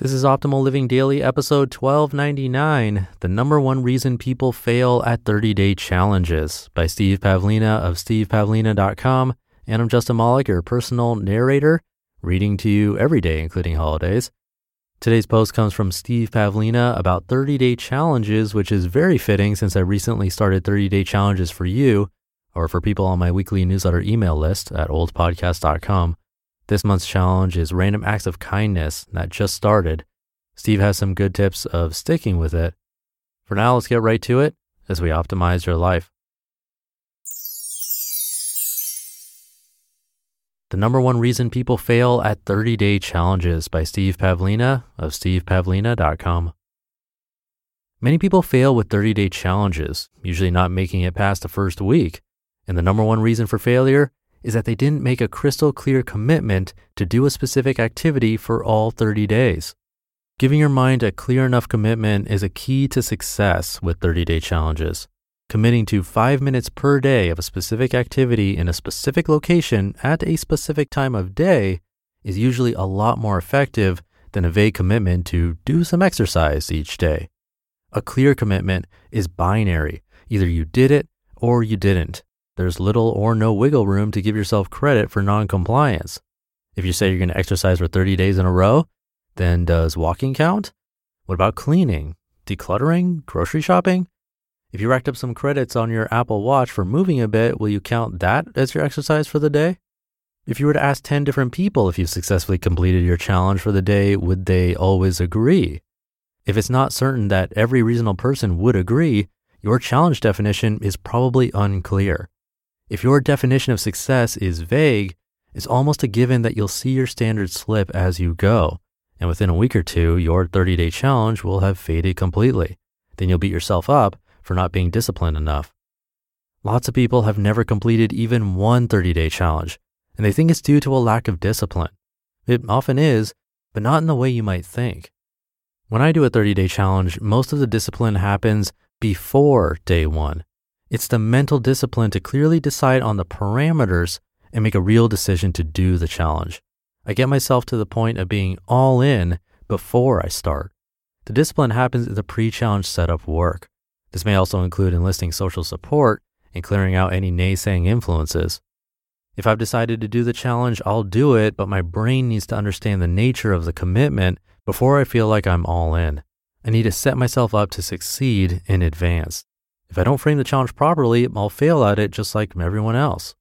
This is Optimal Living Daily, episode 1299 The Number One Reason People Fail at 30 Day Challenges by Steve Pavlina of stevepavlina.com. And I'm Justin Malik, your personal narrator, reading to you every day, including holidays. Today's post comes from Steve Pavlina about 30 day challenges, which is very fitting since I recently started 30 day challenges for you or for people on my weekly newsletter email list at oldpodcast.com. This month's challenge is random acts of kindness that just started. Steve has some good tips of sticking with it. For now, let's get right to it as we optimize your life. The number one reason people fail at 30 day challenges by Steve Pavlina of stevepavlina.com. Many people fail with 30 day challenges, usually not making it past the first week. And the number one reason for failure is that they didn't make a crystal clear commitment to do a specific activity for all 30 days. Giving your mind a clear enough commitment is a key to success with 30 day challenges. Committing to five minutes per day of a specific activity in a specific location at a specific time of day is usually a lot more effective than a vague commitment to do some exercise each day. A clear commitment is binary. Either you did it or you didn't there's little or no wiggle room to give yourself credit for noncompliance. If you say you're going to exercise for 30 days in a row, then does walking count? What about cleaning, decluttering, grocery shopping? If you racked up some credits on your Apple Watch for moving a bit, will you count that as your exercise for the day? If you were to ask 10 different people if you've successfully completed your challenge for the day, would they always agree? If it's not certain that every reasonable person would agree, your challenge definition is probably unclear. If your definition of success is vague, it's almost a given that you'll see your standards slip as you go. And within a week or two, your 30 day challenge will have faded completely. Then you'll beat yourself up for not being disciplined enough. Lots of people have never completed even one 30 day challenge, and they think it's due to a lack of discipline. It often is, but not in the way you might think. When I do a 30 day challenge, most of the discipline happens before day one. It's the mental discipline to clearly decide on the parameters and make a real decision to do the challenge. I get myself to the point of being all in before I start. The discipline happens in the pre challenge setup work. This may also include enlisting social support and clearing out any naysaying influences. If I've decided to do the challenge, I'll do it, but my brain needs to understand the nature of the commitment before I feel like I'm all in. I need to set myself up to succeed in advance. If I don't frame the challenge properly, I'll fail at it just like everyone else.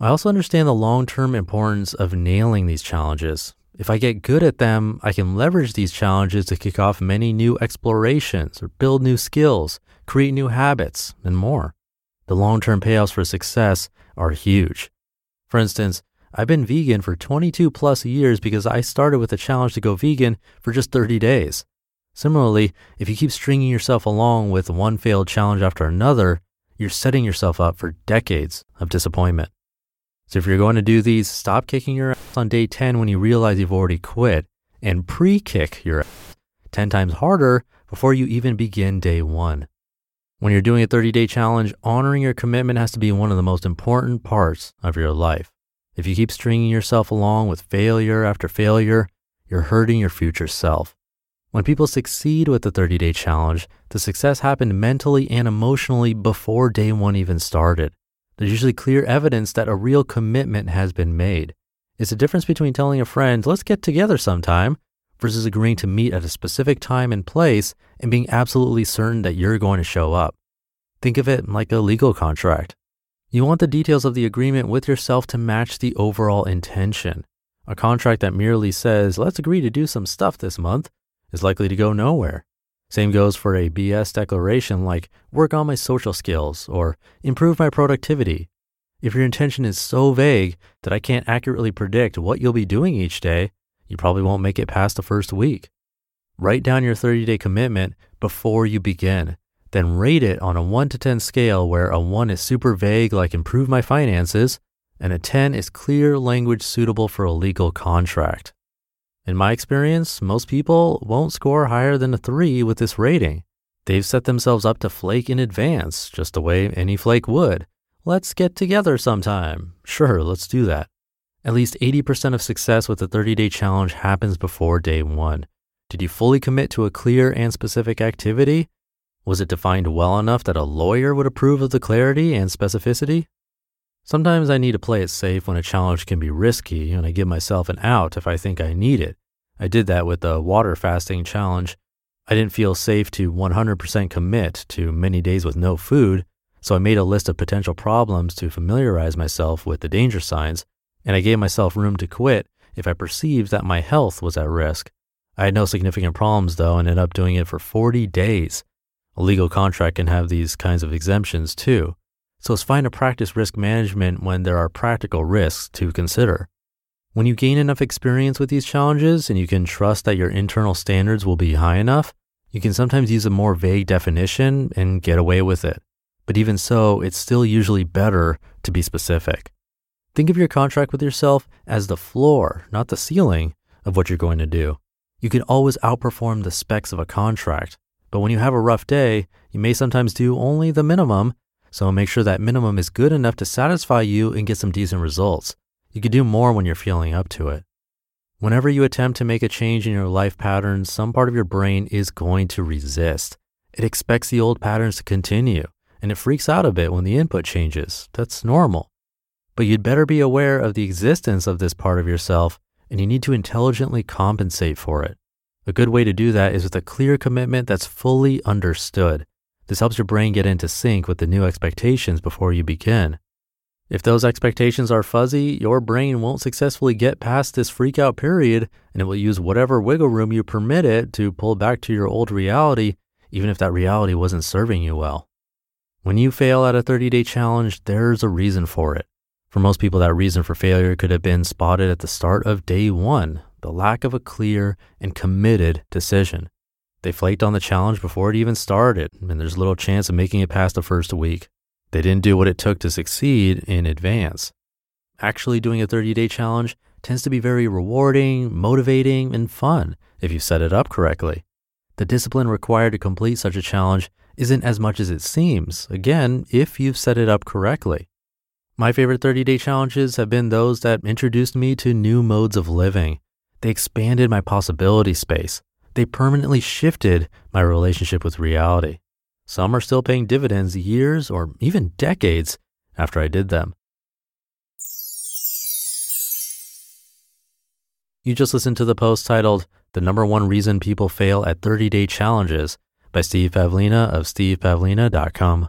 I also understand the long term importance of nailing these challenges. If I get good at them, I can leverage these challenges to kick off many new explorations or build new skills, create new habits, and more. The long term payoffs for success are huge. For instance, I've been vegan for 22 plus years because I started with a challenge to go vegan for just 30 days. Similarly, if you keep stringing yourself along with one failed challenge after another, you're setting yourself up for decades of disappointment. So if you're going to do these, stop kicking your ass on day 10 when you realize you've already quit and pre kick your ass 10 times harder before you even begin day one. When you're doing a 30 day challenge, honoring your commitment has to be one of the most important parts of your life. If you keep stringing yourself along with failure after failure, you're hurting your future self. When people succeed with the 30 day challenge, the success happened mentally and emotionally before day one even started. There's usually clear evidence that a real commitment has been made. It's the difference between telling a friend, let's get together sometime, versus agreeing to meet at a specific time and place and being absolutely certain that you're going to show up. Think of it like a legal contract. You want the details of the agreement with yourself to match the overall intention. A contract that merely says, let's agree to do some stuff this month, is likely to go nowhere. Same goes for a BS declaration like work on my social skills or improve my productivity. If your intention is so vague that I can't accurately predict what you'll be doing each day, you probably won't make it past the first week. Write down your 30 day commitment before you begin, then rate it on a 1 to 10 scale where a 1 is super vague, like improve my finances, and a 10 is clear language suitable for a legal contract. In my experience, most people won't score higher than a 3 with this rating. They've set themselves up to flake in advance, just the way any flake would. Let's get together sometime. Sure, let's do that. At least 80% of success with the 30 day challenge happens before day one. Did you fully commit to a clear and specific activity? Was it defined well enough that a lawyer would approve of the clarity and specificity? Sometimes I need to play it safe when a challenge can be risky, and I give myself an out if I think I need it. I did that with the water fasting challenge. I didn't feel safe to 100% commit to many days with no food, so I made a list of potential problems to familiarize myself with the danger signs, and I gave myself room to quit if I perceived that my health was at risk. I had no significant problems though and ended up doing it for 40 days. A legal contract can have these kinds of exemptions too. So it's fine to practice risk management when there are practical risks to consider. When you gain enough experience with these challenges and you can trust that your internal standards will be high enough, you can sometimes use a more vague definition and get away with it. But even so, it's still usually better to be specific. Think of your contract with yourself as the floor, not the ceiling, of what you're going to do. You can always outperform the specs of a contract, but when you have a rough day, you may sometimes do only the minimum so make sure that minimum is good enough to satisfy you and get some decent results. You can do more when you're feeling up to it. Whenever you attempt to make a change in your life patterns, some part of your brain is going to resist. It expects the old patterns to continue, and it freaks out a bit when the input changes. That's normal. But you'd better be aware of the existence of this part of yourself, and you need to intelligently compensate for it. A good way to do that is with a clear commitment that's fully understood. This helps your brain get into sync with the new expectations before you begin. If those expectations are fuzzy, your brain won't successfully get past this freak out period and it will use whatever wiggle room you permit it to pull back to your old reality, even if that reality wasn't serving you well. When you fail at a 30 day challenge, there's a reason for it. For most people, that reason for failure could have been spotted at the start of day one the lack of a clear and committed decision. They flaked on the challenge before it even started, and there's little chance of making it past the first week. They didn't do what it took to succeed in advance. Actually, doing a 30 day challenge tends to be very rewarding, motivating, and fun if you set it up correctly. The discipline required to complete such a challenge isn't as much as it seems, again, if you've set it up correctly. My favorite 30 day challenges have been those that introduced me to new modes of living. They expanded my possibility space they permanently shifted my relationship with reality. Some are still paying dividends years or even decades after I did them. You just listened to the post titled The Number One Reason People Fail at 30 Day Challenges by Steve Pavlina of stevepavlina.com.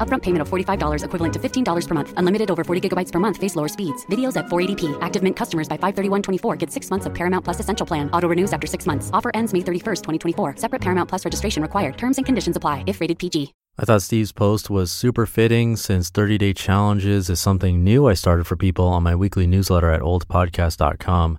Upfront payment of $45 equivalent to $15 per month. Unlimited over 40 gigabytes per month. Face lower speeds. Videos at 480p. Active Mint customers by 531.24 get six months of Paramount Plus Essential Plan. Auto renews after six months. Offer ends May 31st, 2024. Separate Paramount Plus registration required. Terms and conditions apply if rated PG. I thought Steve's post was super fitting since 30 day challenges is something new I started for people on my weekly newsletter at oldpodcast.com.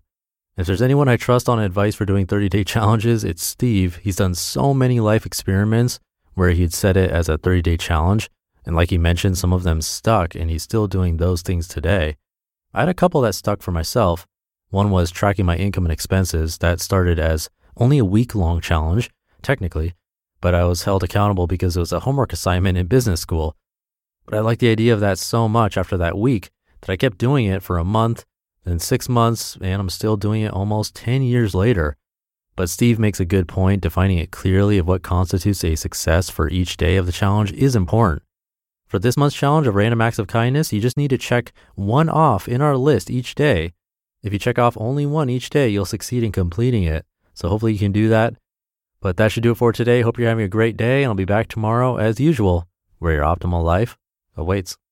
If there's anyone I trust on advice for doing 30 day challenges, it's Steve. He's done so many life experiments where he'd set it as a 30 day challenge. And like he mentioned, some of them stuck, and he's still doing those things today. I had a couple that stuck for myself. One was tracking my income and expenses. That started as only a week long challenge, technically, but I was held accountable because it was a homework assignment in business school. But I liked the idea of that so much after that week that I kept doing it for a month, then six months, and I'm still doing it almost 10 years later. But Steve makes a good point. Defining it clearly of what constitutes a success for each day of the challenge is important. For this month's challenge of random acts of kindness, you just need to check one off in our list each day. If you check off only one each day, you'll succeed in completing it. So hopefully you can do that. But that should do it for today. Hope you're having a great day, and I'll be back tomorrow as usual, where your optimal life awaits.